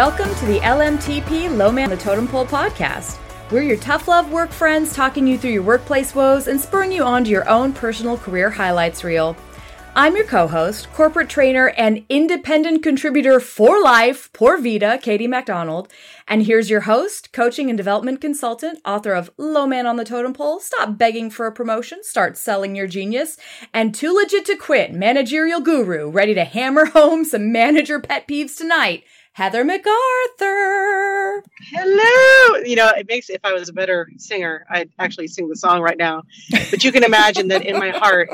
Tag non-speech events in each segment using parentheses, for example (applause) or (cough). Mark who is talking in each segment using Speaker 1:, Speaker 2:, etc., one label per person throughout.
Speaker 1: Welcome to the LMTP Low Man on the Totem Pole podcast. We're your tough love work friends, talking you through your workplace woes and spurring you on to your own personal career highlights reel. I'm your co host, corporate trainer, and independent contributor for life, Por Vida, Kaytee Macdonald. And here's your host, coaching and development consultant, author of Low Man on the Totem Pole, Stop Begging for a Promotion, Start Selling Your Genius, and Too Legit to Quit, managerial guru, ready to hammer home some manager pet peeves tonight. Heather MacArthur.
Speaker 2: Hello. You know, it makes if I was a better singer, I'd actually sing the song right now. But you can imagine that in my heart,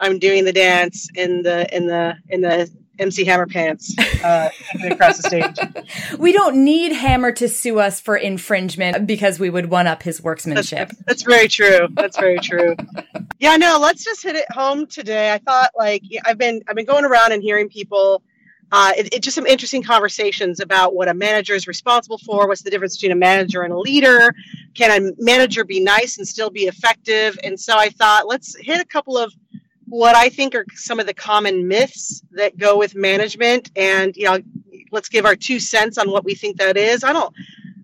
Speaker 2: I'm doing the dance in the in the in the MC Hammer pants uh, across the stage.
Speaker 1: We don't need Hammer to sue us for infringement because we would one up his workmanship.
Speaker 2: That's, that's very true. That's very true. yeah, no, let's just hit it home today. I thought like I've been I've been going around and hearing people uh, it, it, just some interesting conversations about what a manager is responsible for. What's the difference between a manager and a leader? Can a manager be nice and still be effective? And so I thought, let's hit a couple of what I think are some of the common myths that go with management, and you know, let's give our two cents on what we think that is. I don't,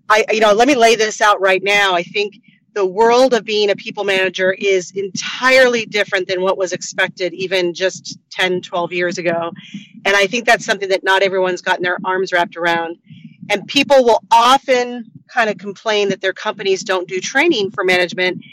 Speaker 2: I you know, let me lay this out right now. I think the world of being a people manager is entirely different than what was expected even just 10 12 years ago. And i think that's something that not everyone's gotten their arms wrapped around. And people will often kind of complain that their companies don't do training for management.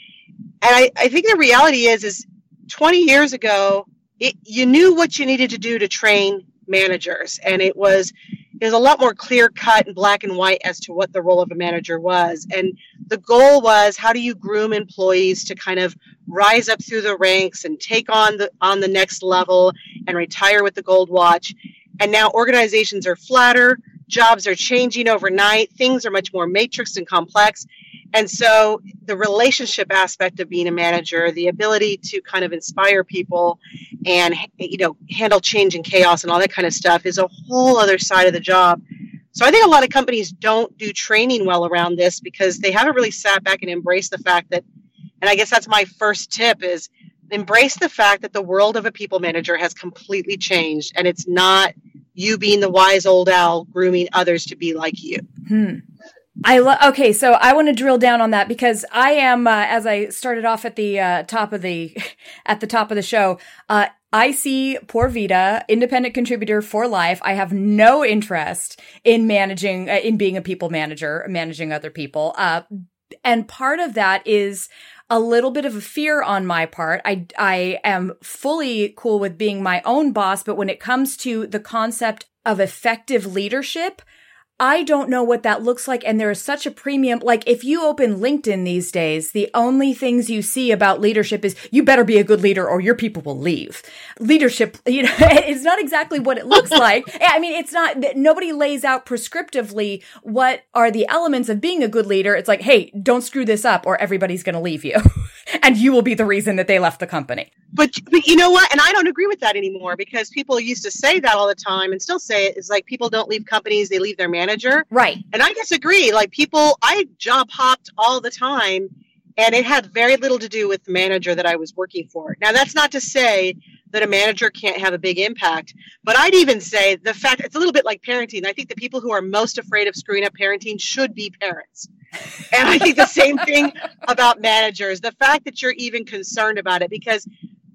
Speaker 2: And i, I think the reality is is 20 years ago it, you knew what you needed to do to train managers. And it was it was a lot more clear cut and black and white as to what the role of a manager was. And the goal was how do you groom employees to kind of rise up through the ranks and take on the on the next level and retire with the gold watch. And now organizations are flatter, jobs are changing overnight, things are much more matrix and complex. And so the relationship aspect of being a manager, the ability to kind of inspire people and you know handle change and chaos and all that kind of stuff is a whole other side of the job. So I think a lot of companies don't do training well around this because they haven't really sat back and embraced the fact that and I guess that's my first tip is embrace the fact that the world of a people manager has completely changed and it's not you being the wise old owl grooming others to be like you.
Speaker 1: Hmm. I love. Okay, so I want to drill down on that because I am, uh, as I started off at the uh, top of the (laughs) at the top of the show. Uh, I see Por Vida, independent contributor for life. I have no interest in managing, uh, in being a people manager, managing other people. Uh, and part of that is a little bit of a fear on my part. I, I am fully cool with being my own boss, but when it comes to the concept of effective leadership, I don't know what that looks like. And there is such a premium. Like if you open LinkedIn these days, the only things you see about leadership is you better be a good leader or your people will leave. Leadership, (laughs) you know, it's not exactly what it looks (laughs) like. I mean, it's not that nobody lays out prescriptively what are the elements of being a good leader. It's like, Hey, don't screw this up or everybody's going to leave you (laughs) and you will be the reason that they left the company.
Speaker 2: But, but you know what? And I don't agree with that anymore because people used to say that all the time and still say it is like people don't leave companies, they leave their manager manager.
Speaker 1: Right.
Speaker 2: And I disagree. Like people, I job hopped all the time, and it had very little to do with the manager that I was working for. Now, that's not to say that a manager can't have a big impact, but I'd even say the fact it's a little bit like parenting. I think the people who are most afraid of screwing up parenting should be parents. And I think the same thing about managers. The fact that you're even concerned about it, because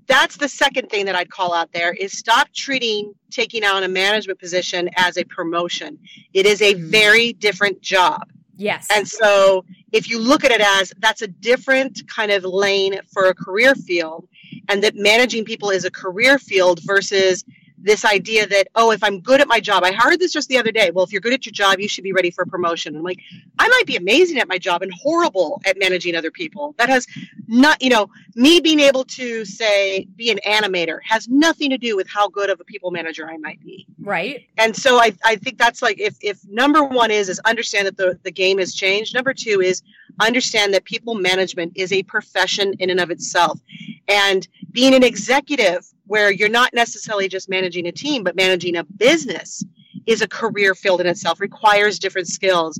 Speaker 2: that's the second thing that I'd call out there is stop treating taking on a management position as a promotion. It is a mm-hmm. very different job.
Speaker 1: Yes.
Speaker 2: And so if you look at it as that's a different kind of lane for a career field and that managing people is a career field versus this idea that oh if i'm good at my job i heard this just the other day. Well if you're good at your job you should be ready for promotion. I'm like i might be amazing at my job and horrible at managing other people. That has not you know me being able to say be an animator has nothing to do with how good of a people manager i might be.
Speaker 1: Right.
Speaker 2: And so i, I think that's like if, if number one is is understand that the, the game has changed. Number two is understand that people management is a profession in and of itself. And being an executive where you're not necessarily just managing a team, but managing a business is a career field in itself, requires different skills.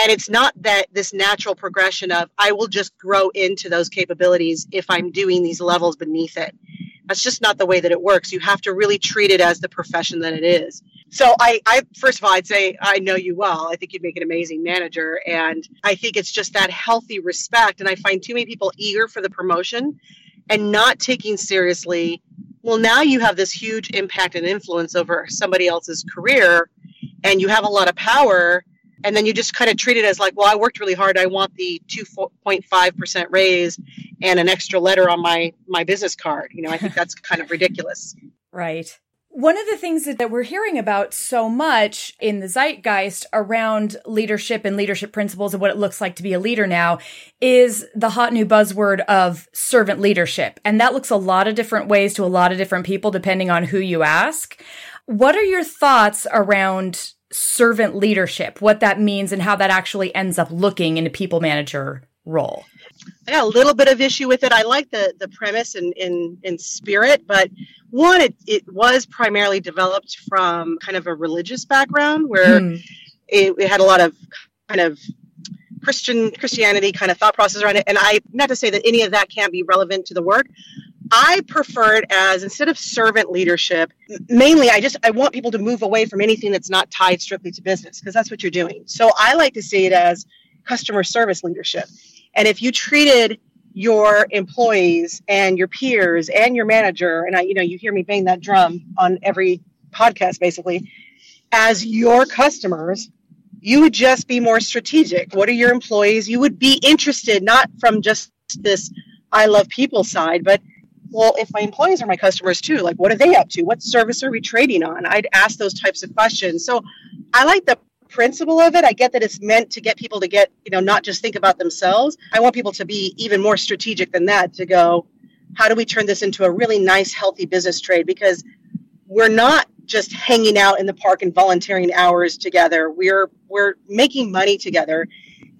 Speaker 2: And it's not that this natural progression of I will just grow into those capabilities if I'm doing these levels beneath it. That's just not the way that it works. You have to really treat it as the profession that it is. So I, I first of all, I'd say I know you well. I think you'd make an amazing manager, and I think it's just that healthy respect. And I find too many people eager for the promotion and not taking seriously. Well, now you have this huge impact and influence over somebody else's career, and you have a lot of power. And then you just kind of treat it as like, well, I worked really hard. I want the 2.5% raise and an extra letter on my my business card. You know, I think that's kind of ridiculous.
Speaker 1: Right. One of the things that we're hearing about so much in the zeitgeist around leadership and leadership principles and what it looks like to be a leader now is the hot new buzzword of servant leadership. And that looks a lot of different ways to a lot of different people depending on who you ask. What are your thoughts around servant leadership, what that means and how that actually ends up looking in a people manager role?
Speaker 2: I got a little bit of issue with it. I like the the premise and in, in, in spirit, but one, it, it was primarily developed from kind of a religious background where hmm. it, it, had a lot of kind of Christian Christianity kind of thought process around it. And I not to say that any of that can't be relevant to the work. I prefer it as instead of servant leadership, mainly I just I want people to move away from anything that's not tied strictly to business because that's what you're doing. So I like to see it as customer service leadership. And if you treated your employees and your peers and your manager and I you know you hear me bang that drum on every podcast basically as your customers you would just be more strategic. What are your employees? You would be interested not from just this I love people side but well if my employees are my customers too like what are they up to? What service are we trading on? I'd ask those types of questions. So I like the principle of it. I get that it's meant to get people to get, you know, not just think about themselves. I want people to be even more strategic than that to go, how do we turn this into a really nice, healthy business trade? Because we're not just hanging out in the park and volunteering hours together. We're we're making money together.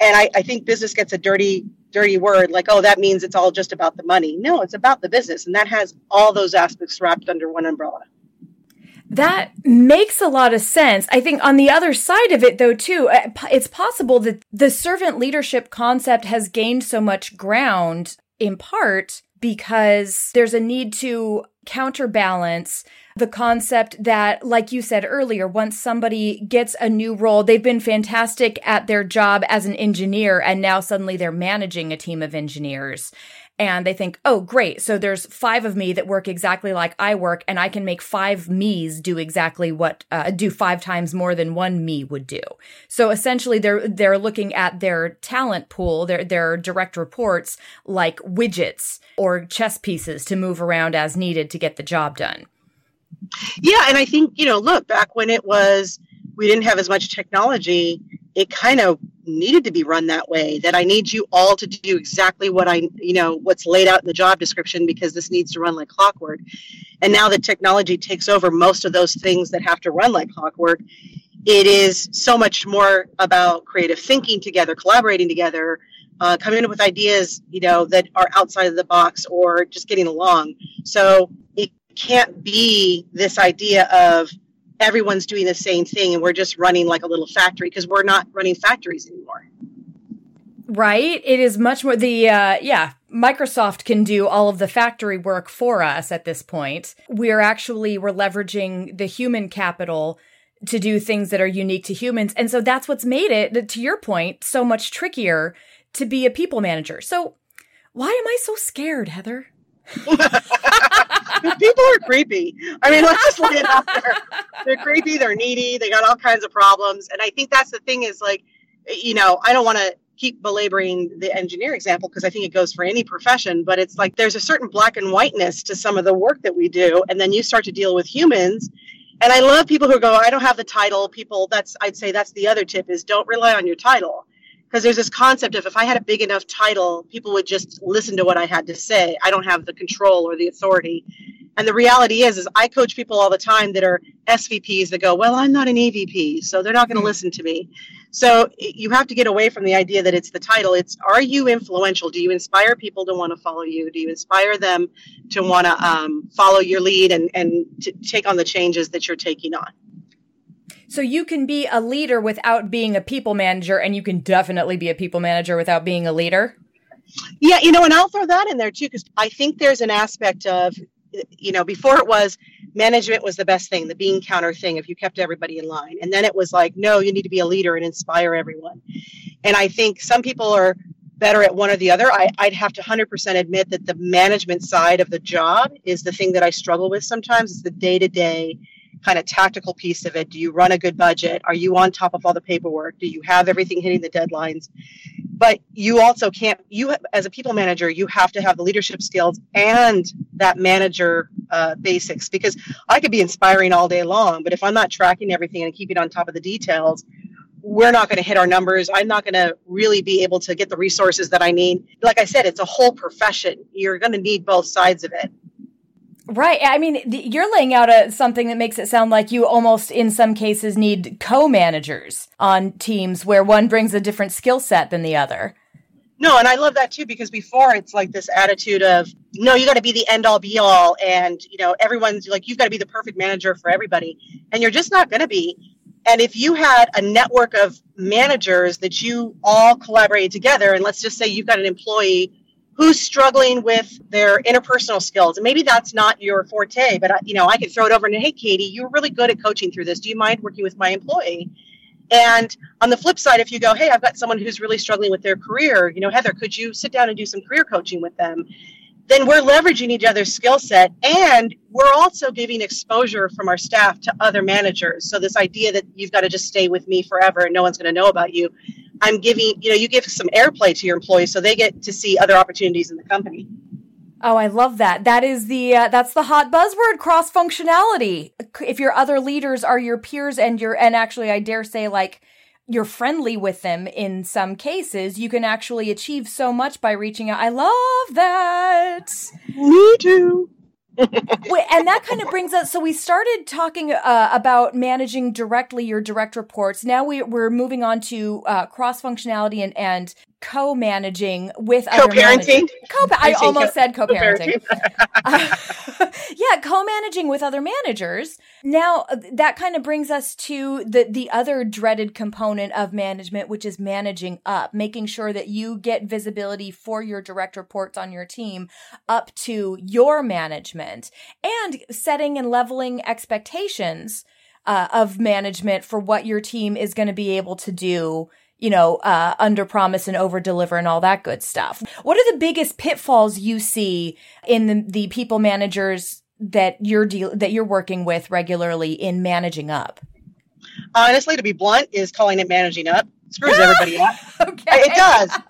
Speaker 2: And I, I think business gets a dirty, dirty word like, oh, that means it's all just about the money. No, it's about the business. And that has all those aspects wrapped under one umbrella.
Speaker 1: That makes a lot of sense. I think on the other side of it, though, too, uh, it's possible that the servant leadership concept has gained so much ground in part because there's a need to counterbalance the concept that, like you said earlier, once somebody gets a new role, they've been fantastic at their job as an engineer, and now suddenly they're managing a team of engineers and they think, oh, great. So there's five of me that work exactly like I work, and I can make five me's do exactly what, uh, do five times more than one me would do. So essentially, they're they're looking at their talent pool, their their direct reports, like widgets or chess pieces to move around as needed to get the job done.
Speaker 2: Yeah, and I think you know, look back when it was we didn't have as much technology it kind of needed to be run that way that i need you all to do exactly what i you know what's laid out in the job description because this needs to run like clockwork. And now that technology takes over most of those things that have to run like clockwork it is so much more about creative thinking together collaborating together uh, coming up with ideas you know that are outside of the box or just getting along. So it can't be this idea of everyone's doing the same thing and we're just running like a little factory because we're not running factories anymore.
Speaker 1: Right? It is much more the uh yeah microsoft can do all of the factory work for us at this point. We're actually we're leveraging the human capital to do things that are unique to humans. And so that's what's made it to your point so much trickier to be a people manager. So why am i so scared heather (laughs) (laughs)
Speaker 2: people are creepy. I mean, let's just lay it out there. They're creepy. They're needy. They got all kinds of problems. And I think that's the thing is like, you know, I don't want to keep belaboring the engineer example because I think it goes for any profession, but it's like there's a certain black and whiteness to some of the work that we do. And then you start to deal with humans. And I love people who go, I don't have the title. People, that's, I'd say that's the other tip is don't rely on your title because there's this concept of if I had a big enough title, people would just listen to what I had to say. I don't have the control or the authority. And the reality is, is I coach people all the time that are SVPs that go, well, I'm not an EVP, so they're not going to mm-hmm. listen to me. So you have to get away from the idea that it's the title. It's are you influential? Do you inspire people to want to follow you? Do you inspire them to want to um, follow your lead and, and to take on the changes that you're taking on?
Speaker 1: So you can be a leader without being a people manager, and you can definitely be a people manager without being a leader.
Speaker 2: Yeah, you know, and I'll throw that in there too, because I think there's an aspect of, you know, before it was management was the best thing, the bean counter thing, if you kept everybody in line. And then it was like, no, you need to be a leader and inspire everyone. And I think some people are better at one or the other. I, would have to 100% admit that the management side of the job is the thing that I struggle with sometimes. It's the day to day kind of tactical piece of it. Do you run a good budget? Are you on top of all the paperwork? Do you have everything hitting the deadlines? But you also can't, you as a people manager, you have to have the leadership skills and that manager uh, basics because I could be inspiring all day long, but if I'm not tracking everything and keeping on top of the details, we're not going to hit our numbers. I'm not going to really be able to get the resources that I need. Like I said, it's a whole profession. You're going to need both sides of it.
Speaker 1: Right. I mean, you're laying out a, something that makes it sound like you almost, in some cases, need co-managers on teams where one brings a different skill set than the other.
Speaker 2: No, and I love that too because before it's like this attitude of no, you got to be the end all be all, and you know everyone's like you've got to be the perfect manager for everybody, and you're just not going to be. And if you had a network of managers that you all collaborated together, and let's just say you've got an employee who's struggling with their interpersonal skills, and maybe that's not your forte, but I, you know I could throw it over and hey, Kaytee, you're really good at coaching through this. Do you mind working with my employee? And on the flip side, if you go, hey, I've got someone who's really struggling with their career, you know, Heather, could you sit down and do some career coaching with them? then we're leveraging each other's skill set and we're also giving exposure from our staff to other managers so this idea that you've got to just stay with me forever and no one's going to know about you i'm giving you know you give some airplay to your employees so they get to see other opportunities in the company
Speaker 1: Oh, I love that. That is the uh, that's the hot buzzword cross functionality. If your other leaders are your peers and your and actually I dare say like you're friendly with them in some cases, you can actually achieve so much by reaching out. I love that.
Speaker 2: Me too.
Speaker 1: Wait, and that kind of brings us. So we started talking uh, about managing directly your direct reports. Now we, we're moving on to uh, cross functionality and, and co-managing with
Speaker 2: co-parenting.
Speaker 1: Co- I almost said co-parenting. uh, (laughs) (laughs) yeah, co-managing with other managers. Now uh, that kind of brings us to the the other dreaded component of management, which is managing up, making sure that you get visibility for your direct reports on your team up to your management and setting and leveling expectations uh, of management for what your team is going to be able to do you know, uh, under promise and over deliver and all that good stuff. What are the biggest pitfalls you see in the, the people managers that you're deal that you're working with regularly in managing up?
Speaker 2: Honestly, to be blunt, is calling it managing up screws (laughs) everybody up. okay. It does. (laughs)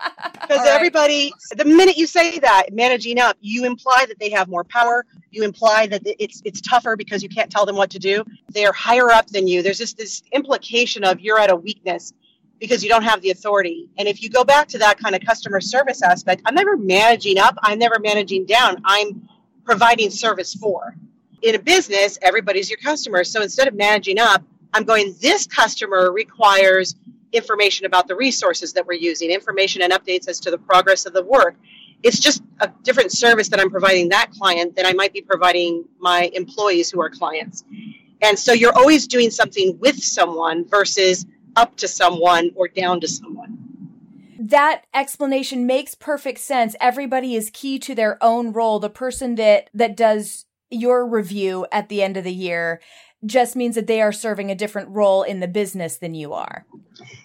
Speaker 2: Because right. everybody, the minute you say that, managing up, you imply that they have more power. You imply that it's it's tougher because you can't tell them what to do. They're higher up than you. There's just this implication of you're at a weakness because you don't have the authority. And if you go back to that kind of customer service aspect, I'm never managing up, I'm never managing down. I'm providing service for. In a business, everybody's your customer. So instead of managing up, I'm going, this customer requires information about the resources that we're using, information and updates as to the progress of the work. It's just a different service that I'm providing that client than I might be providing my employees who are clients. And so you're always doing something with someone versus up to someone or down to someone.
Speaker 1: That explanation makes perfect sense. Everybody is key to their own role. The person that that does your review at the end of the year just means that they are serving a different role in the business than you are.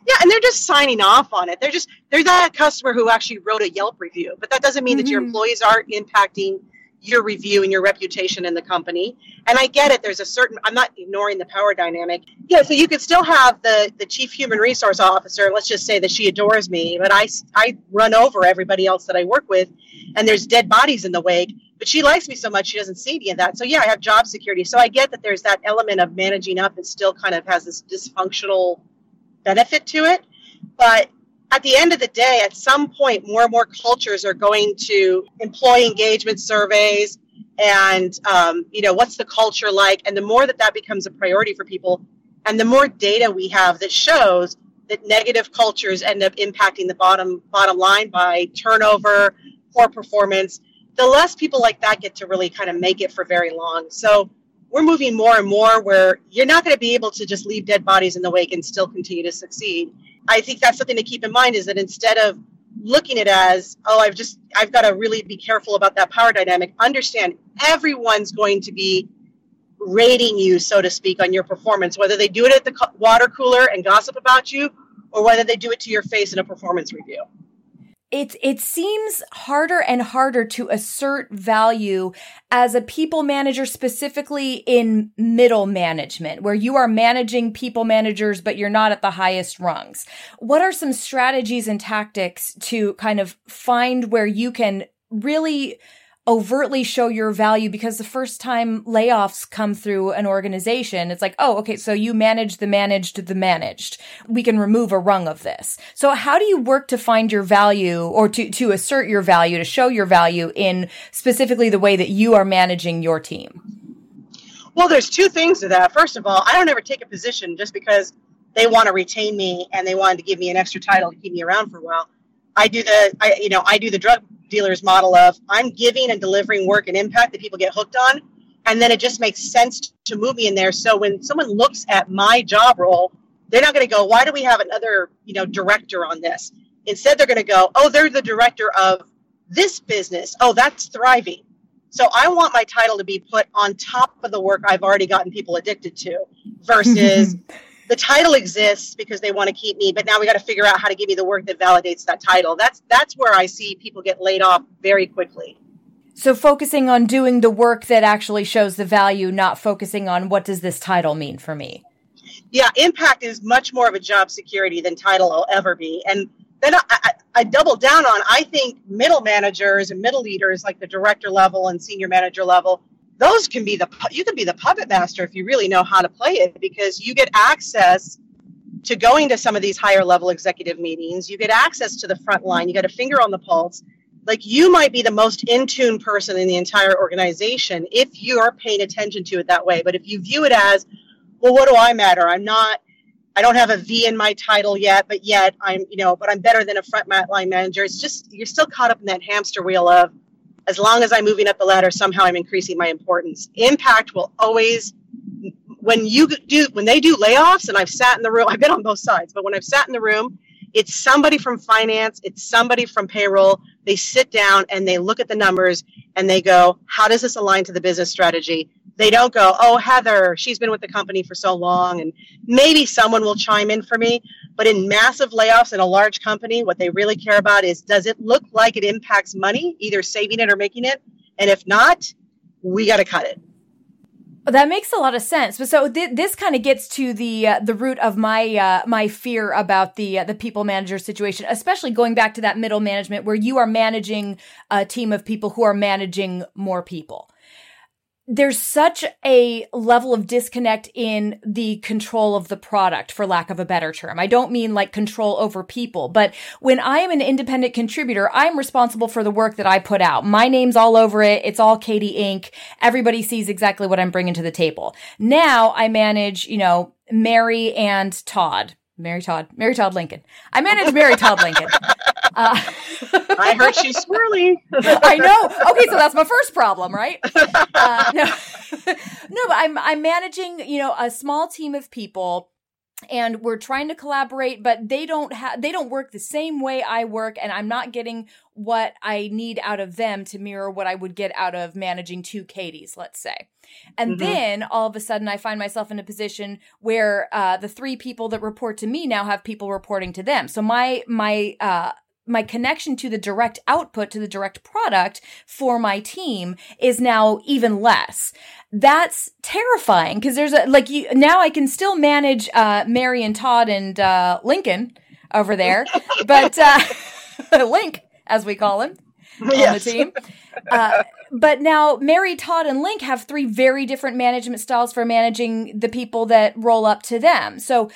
Speaker 2: Yeah, and they're just signing off on it. They're just they're that customer who actually wrote a Yelp review, but that doesn't mean mm-hmm. that your mm-hmm. employees aren't impacting your review and your reputation in the company. And I get it. There's a certain, I'm not ignoring the power dynamic. Yeah. So you could still have the, the chief human resource officer. Let's just say that she adores me, but I, I run over everybody else that I work with and there's dead bodies in the wake, but she likes me so much. She doesn't see any of that. So yeah, I have job security. So I get that there's that element of managing up that still kind of has this dysfunctional benefit to it. But at the end of the day, at some point, more and more cultures are going to employee engagement surveys and, um, you know, what's the culture like? And the more that that becomes a priority for people, and the more data we have that shows that negative cultures end up impacting the bottom bottom line by turnover, poor performance, the less people like that get to really kind of make it for very long. So we're moving more and more where you're not going to be able to just leave dead bodies in the wake and still continue to succeed. I think that's something to keep in mind is that instead of looking at it as, oh, I've just, I've got to really be careful about that power dynamic, understand everyone's going to be rating you, so to speak, on your performance, whether they do it at the water cooler and gossip about you or whether they do it to your face in a performance review
Speaker 1: it it seems harder and harder to assert value as a people manager specifically in middle management where you are managing people managers but you're not at the highest rungs. What are some strategies and tactics to kind of find where you can really overtly show your value because the first time layoffs come through an organization, it's like, oh, okay, so you manage the managed the managed. We can remove a rung of this. So how do you work to find your value or to, to assert your value, to show your value in specifically the way that you are managing your team?
Speaker 2: Well, there's two things to that. First of all, I don't ever take a position just because they want to retain me and they wanted to give me an extra title to keep me around for a while. I do the, I, you know, I do the drug dealers model of I'm giving and delivering work and impact that people get hooked on. And then it just makes sense to move me in there. So when someone looks at my job role, they're not going to go, why do we have another, you know, director on this? Instead, they're going to go, oh, they're the director of this business. Oh, that's thriving. So I want my title to be put on top of the work I've already gotten people addicted to (laughs) versus the title exists because they want to keep me, but now we got to figure out how to give me the work that validates that title. That's that's where I see people get laid off very quickly.
Speaker 1: So focusing on doing the work that actually shows the value, not focusing on what does this title mean for me.
Speaker 2: Yeah, impact is much more of a job security than title will ever be. And then I, I, I double down on I think middle managers and middle leaders like the director level and senior manager level those can be the you can be the puppet master if you really know how to play it because you get access to going to some of these higher level executive meetings. You get access to the front line. You got a finger on the pulse. Like you might be the most in tune person in the entire organization if you're paying attention to it that way. But if you view it as well what do i matter? I'm not i don't have a v in my title yet but yet i'm you know but i'm better than a front line manager. It's just you're still caught up in that hamster wheel of as long as I'm moving up the ladder, somehow I'm increasing my importance. Impact will always, when you do, when they do layoffs, and I've sat in the room, (laughs) I've been on both sides, but when I've sat in the room, it's somebody from finance, it's somebody from payroll. They sit down and they look at the numbers and they go, how does this align to the business strategy? They don't go, oh, Heather, she's been with the company for so long, and maybe someone will chime in for me. But in massive layoffs in a large company, what they really care about is does it look like it impacts money, either saving it or making it? And if not, we got to cut it.
Speaker 1: That makes a lot of sense. But so th- this kind of gets to the uh, the root of my uh, my fear about the uh, the people manager situation, especially going back to that middle management where you are managing a team of people who are managing more people there's such a level of disconnect in the control of the product, for lack of a better term. I don't mean like control over people, but when I am an independent contributor, I'm responsible for the work that I put out. My name's all over it. It's all Kaytee Inc. Everybody sees exactly what I'm bringing to the table. Now I manage, you know, Mary and Todd. Mary Todd, Mary Todd Lincoln. I manage Mary Todd Lincoln. (laughs)
Speaker 2: Uh, I heard she's swirly. (laughs)
Speaker 1: I know. Okay, so that's my first problem, right? Uh, no, (laughs) no, but I'm I'm managing, you know, a small team of people and we're trying to collaborate but they don't have they don't work the same way i work and i'm not getting what i need out of them to mirror what i would get out of managing two kaytees let's say and mm-hmm. then all of a sudden i find myself in a position where uh, the three people that report to me now have people reporting to them so my my uh, my connection to the direct output to the direct product for my team is now even less that's terrifying because there's a like you now i can still manage uh mary and todd and uh lincoln over there (laughs) but uh (laughs) link as we call him yes. on the team uh, but now Mary, Todd, and Link have three very different management styles for managing the people that roll up to them. So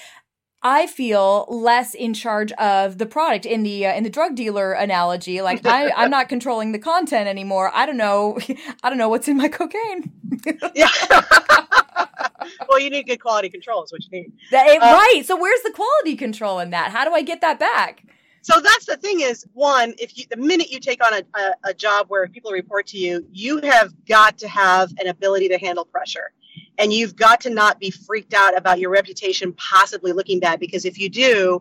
Speaker 1: I feel less in charge of the product in the uh, in the drug dealer analogy. Like I, I'm not controlling the content anymore. I don't know. (laughs) I don't know what's in my cocaine.
Speaker 2: yeah. (laughs) well, you need good quality control. Is what you need.
Speaker 1: That, uh, right. So where's the quality control in that? How do I get that back?
Speaker 2: So that's the thing is one, if you the minute you take on a, a, a job where people report to you, you have got to have an ability to handle pressure and you've got to not be freaked out about your reputation possibly looking bad because if you do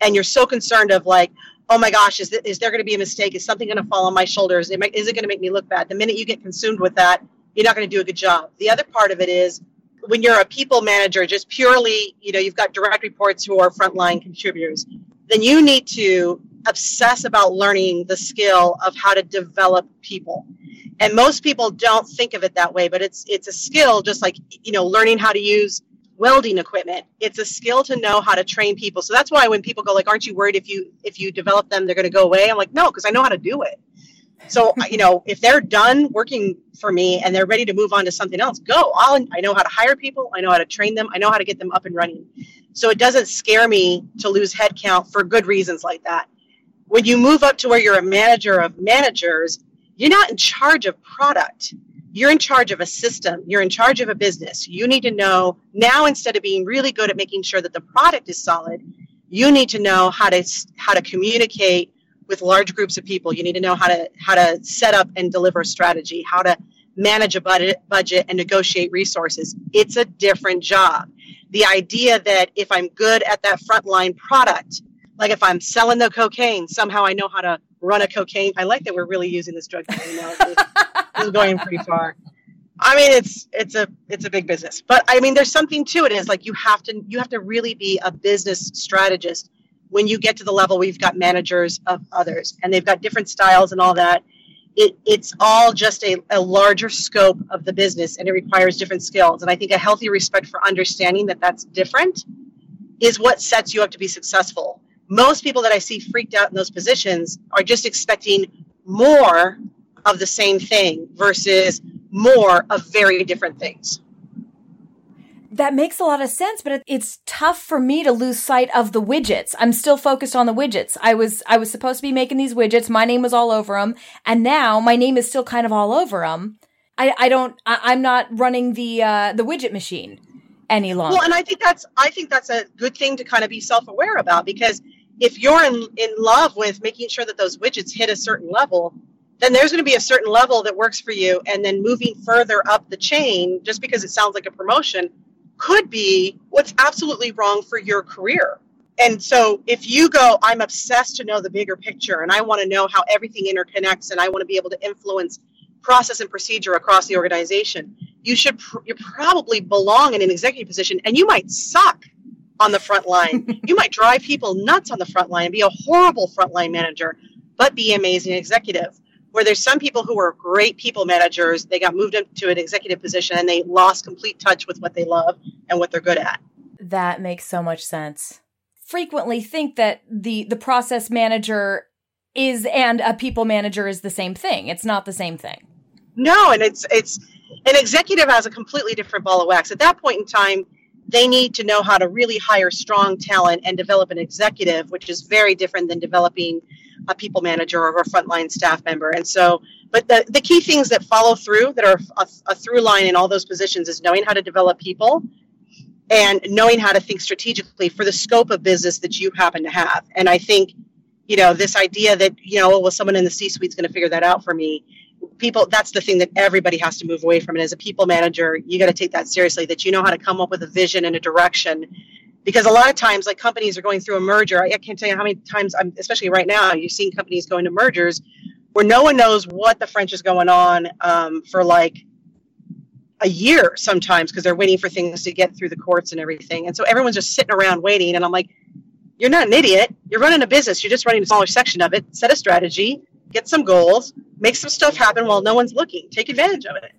Speaker 2: and you're so concerned of like oh my gosh is, th- is there going to be a mistake is something going to fall on my shoulders is it going to make me look bad the minute you get consumed with that you're not going to do a good job. The other part of it is when you're a people manager, just purely, you know, you've got direct reports who are frontline contributors, then you need to obsess about learning the skill of how to develop people. And most people don't think of it that way, but it's it's a skill just like, you know, learning how to use welding equipment. It's a skill to know how to train people. So that's why when people go like, "Aren't you worried if you if you develop them they're going to go away?" I'm like, "No, because I know how to do it." So, uh, you know, if they're done working for me and they're ready to move on to something else, go. I'll, I know how to hire people. I know how to train them. I know how to get them up and running. So it doesn't scare me to lose headcount for good reasons like that. When you move up to where you're a manager of managers, you're not in charge of product. You're in charge of a system. You're in charge of a business. You need to know now instead of being really good at making sure that the product is solid, you need to know how to how to communicate with large groups of people. You need to know how to how to set up and deliver a strategy, how to manage a budget budget and negotiate resources. It's a different job. The idea that if I'm good at that frontline product, like if I'm selling the cocaine, somehow I know how to run a cocaine. I like that we're really using this drug this is (laughs) going pretty far. I mean, it's it's a it's a big business, but I mean, there's something to it. Is like you have to you have to really be a business strategist when you get to the level where you've got managers of others and they've got different styles and all that it, it's all just a, a larger scope of the business and it requires different skills and i think a healthy respect for understanding that that's different is what sets you up to be successful most people that i see freaked out in those positions are just expecting more of the same thing versus more of very different things
Speaker 1: that makes a lot of sense, but it's tough for me to lose sight of the widgets. I'm still focused on the widgets. I was, I was supposed to be making these widgets. My name was all over them. And now my name is still kind of all over them. I, I don't, I, am not running the, uh, the widget machine any longer.
Speaker 2: Well, and I think that's, I think that's a good thing to kind of be self-aware about because if you're in, in love with making sure that those widgets hit a certain level, then there's going to be a certain level that works for you. And then moving further up the chain, just because it sounds like a promotion, could be what's absolutely wrong for your career. And so if you go, I'm obsessed to know the bigger picture and I want to know how everything interconnects and I want to be able to influence process and procedure across the organization, you should pr- you probably belong in an executive position and you might suck on the front line. (laughs) you might drive people nuts on the front line and be a horrible frontline manager, but be amazing executive where there's some people who are great people managers, they got moved into an executive position and they lost complete touch with what they love and what they're good at.
Speaker 1: That makes so much sense. Frequently think that the the process manager is and a people manager is the same thing. It's not the same thing.
Speaker 2: No, and it's it's an executive has a completely different ball of wax. At that point in time, they need to know how to really hire strong talent and develop an executive, which is very different than developing a people manager or a frontline staff member. And so, but the, the key things that follow through that are a, a through line in all those positions is knowing how to develop people and knowing how to think strategically for the scope of business that you happen to have. And I think, you know, this idea that, you know, well, someone in the C suite is going to figure that out for me. People, that's the thing that everybody has to move away from. And as a people manager, you got to take that seriously that you know how to come up with a vision and a direction. Because a lot of times like companies are going through a merger. I can't tell you how many times i'm especially right now you're seeing companies going to mergers where no one knows what the french is going on um, for like a year sometimes because they're waiting for things to get through the courts and everything. And so everyone's just sitting around waiting and i'm like you're not an idiot. You're running a business. You're just running a smaller section of it. Set a strategy get some goals make some stuff happen while no one's looking take advantage of it.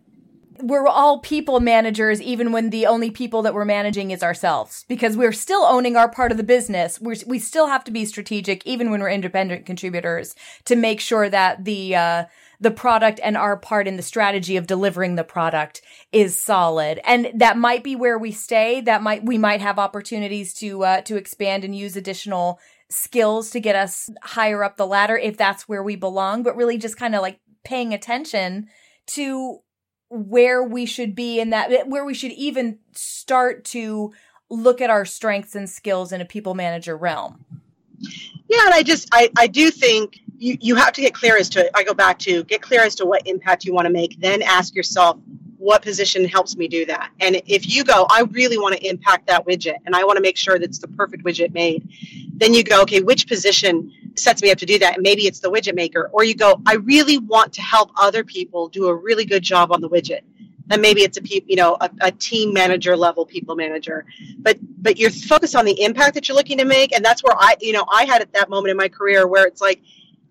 Speaker 1: We're all people managers even when the only people that we're managing is ourselves because we're still owning our part of the business. We're, we still have to be strategic even when we're independent contributors to make sure that the uh, the product and our part in the strategy of delivering the product is solid. And that might be where we stay. That might we might have opportunities to uh, to expand and use additional skills to get us higher up the ladder if that's where we belong but really just kind of like paying attention to where we should be in that where we should even start to look at our strengths and skills in a people manager realm.
Speaker 2: Yeah and i just i, I do think you, you have to get clear as to i go back to get clear as to what impact you want to make then ask yourself what position helps me do that and if you go i really want to impact that widget and i want to make sure that it's the perfect widget made then you go okay which position sets me up to do that. And maybe it's the widget maker. Or you go, I really want to help other people do a really good job on the widget. and maybe it's a you know a, a, team manager level people manager but but you're focused on the impact that you're looking to make and that's where i you know i had at that moment in my career where it's like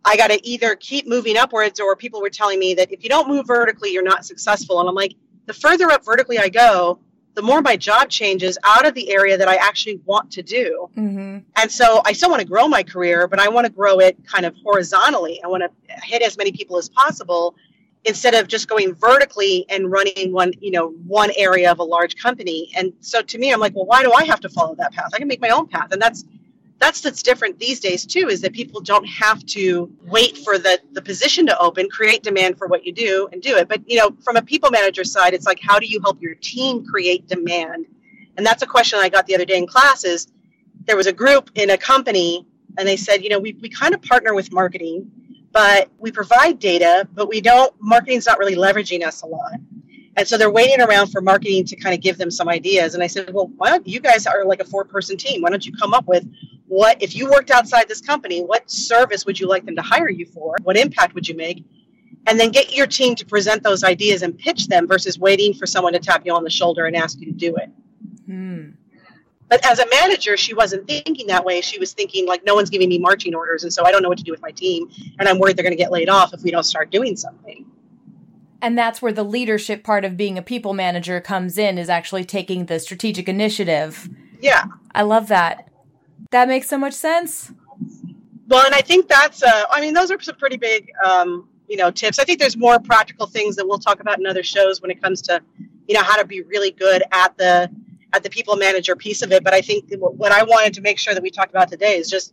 Speaker 2: i got to either keep moving upwards or people were telling me that if you don't move vertically you're not successful and i'm like the further up vertically i go the more my job changes out of the area that I actually want to do. Mm-hmm. And so I still want to grow my career, but I want to grow it kind of horizontally. I want to hit as many people as possible instead of just going vertically and running one, you know, one area of a large company. And so to me, I'm like, well, why do I have to follow that path? I can make my own path. And that's that's that's different these days too, is that people don't have to wait for the the position to open, create demand for what you do and do it. But you know, from a people manager side, it's like how do you help your team create demand? And that's a question I got the other day in classes. There was a group in a company and they said, you know, we, we kind of partner with marketing but we provide data, but we don't, marketing's not really leveraging us a lot. And so they're waiting around for marketing to kind of give them some ideas. And I said, well, why don't you guys are like a four person team? Why don't you come up with what, if you worked outside this company, what service would you like them to hire you for? What impact would you make? And then get your team to present those ideas and pitch them versus waiting for someone to tap you on the shoulder and ask you to do it. Hmm. But as a manager, she wasn't thinking that way. She was thinking like, no one's giving me marching orders, and so I don't know what to do with my team, and I'm worried they're going to get laid off if we don't start doing something.
Speaker 1: And that's where the leadership part of being a people manager comes in, is actually taking the strategic initiative.
Speaker 2: Yeah,
Speaker 1: I love that. That makes so much sense.
Speaker 2: Well, and I think that's, uh, I mean, those are some pretty big, um, you know, tips. I think there's more practical things that we'll talk about in other shows when it comes to, you know, how to be really good at the at the people manager piece of it. But I think what I wanted to make sure that we talked about today is just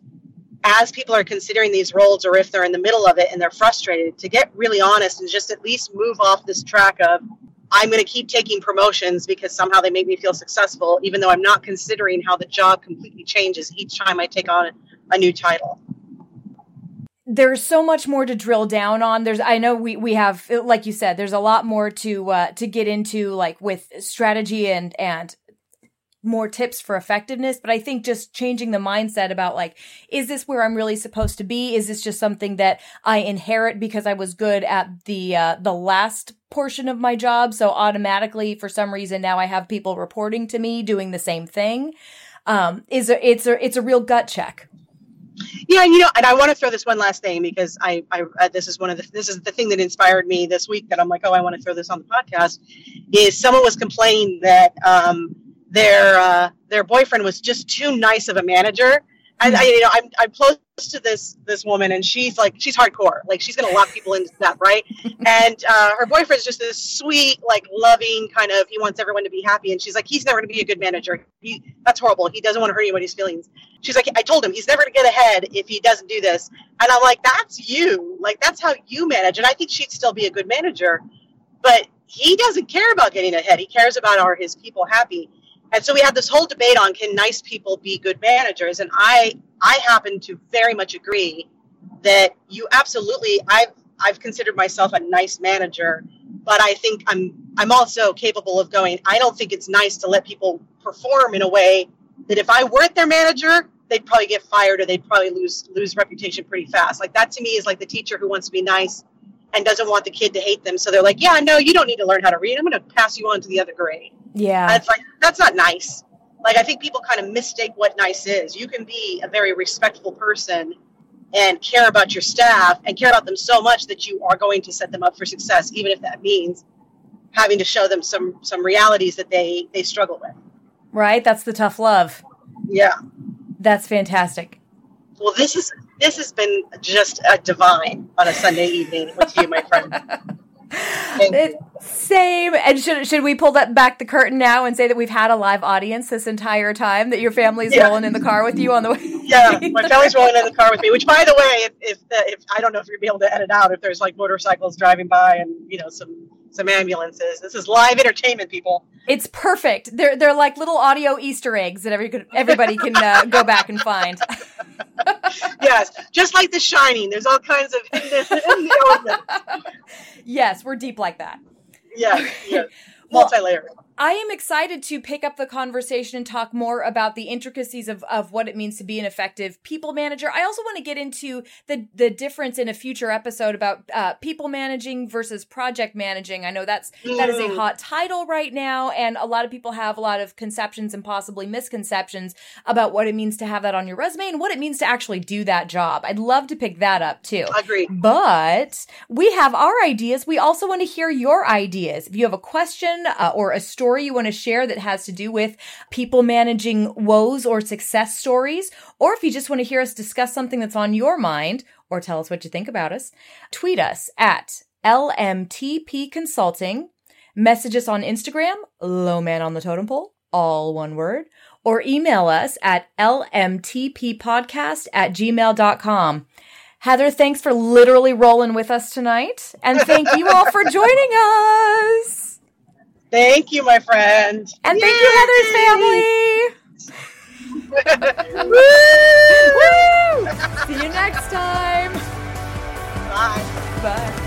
Speaker 2: as people are considering these roles or if they're in the middle of it and they're frustrated to get really honest and just at least move off this track of I'm going to keep taking promotions because somehow they make me feel successful, even though I'm not considering how the job completely changes each time I take on a new title.
Speaker 1: There's so much more to drill down on. There's i know we we have like you said there's a lot more to uh to get into like with strategy and and more tips for effectiveness, but I think just changing the mindset about like, is this where I'm really supposed to be? Is this just something that I inherit because I was good at the, uh, the last portion of my job? So automatically, for some reason, now I have people reporting to me doing the same thing. Um, is a, it's a, it's a real gut check.
Speaker 2: Yeah, and you know, and I want to throw this one last thing because I, I, uh, this is one of the, this is the thing that inspired me this week that I'm like, oh, I want to throw this on the podcast. Is someone was complaining that um, their uh, their boyfriend was just too nice of a manager. And I, you know, I'm I'm close to this this woman, and she's like she's hardcore. Like she's gonna lock people into stuff right? (laughs) and uh, her boyfriend's just this sweet, like loving kind of. He wants everyone to be happy, and she's like, he's never gonna be a good manager. He that's horrible. He doesn't want to hurt anybody's feelings. She's like, I told him he's never gonna get ahead if he doesn't do this. And I'm like, that's you. Like that's how you manage. And I think she'd still be a good manager, but he doesn't care about getting ahead. He cares about are his people happy and so we had this whole debate on can nice people be good managers? And I I happen to very much agree that you absolutely I've I've considered myself a nice manager, but I think I'm I'm also capable of going, I don't think it's nice to let people perform in a way that if I weren't their manager, they'd probably get fired or they'd probably lose lose reputation pretty fast. Like that to me is like the teacher who wants to be nice and doesn't want the kid to hate them. So they're like, yeah, no, you don't need to learn how to read. I'm going to pass you on to the other grade.
Speaker 1: Yeah.
Speaker 2: And it's like, that's not nice. Like, I think people kind of mistake what nice is. You can be a very respectful person and care about your staff and care about them so much that you are going to set them up for success, even if that means having to show them some some realities that they they struggle with.
Speaker 1: Right. That's the tough love.
Speaker 2: Yeah.
Speaker 1: That's fantastic.
Speaker 2: Well, this is this has been just a divine on a Sunday evening with you, my friend. (laughs)
Speaker 1: It, same. And should should we pull that back the curtain now and say that we've had a live audience this entire time? That your family's yeah. rolling in the car with you on the way?
Speaker 2: Yeah, (laughs) my family's rolling in the car with me. Which, by the way, if if, if I don't know if you'll be able to edit out if there's like motorcycles driving by and you know some some ambulances. This is live entertainment, people.
Speaker 1: It's perfect. They're they're like little audio Easter eggs that every everybody can uh, (laughs) go back and find. (laughs)
Speaker 2: yes, just like The Shining. There's all kinds of (laughs)
Speaker 1: yes, we're deep like that.
Speaker 2: Yes, yes. multi-layered.
Speaker 1: I am excited to pick up the conversation and talk more about the intricacies of, of what it means to be an effective people manager. I also want to get into the, the difference in a future episode about uh, people managing versus project managing. I know that's that is a hot title right now, and a lot of people have a lot of conceptions and possibly misconceptions about what it means to have that on your resume and what it means to actually do that job. I'd love to pick that up too.
Speaker 2: Agreed.
Speaker 1: But we have our ideas. We also want to hear your ideas. If you have a question uh, or a story you want to share that has to do with people managing woes or success stories, or if you just want to hear us discuss something that's on your mind or tell us what you think about us, tweet us at LMTP Consulting, message us on Instagram, low man on the totem pole, all one word, or email us at lmtppodcast at gmail.com. Heather, thanks for literally rolling with us tonight. And thank you all for joining us.
Speaker 2: Thank you, my friend.
Speaker 1: And thank you, Heather's family. (laughs) Woo! See you next time.
Speaker 2: Bye.
Speaker 1: Bye.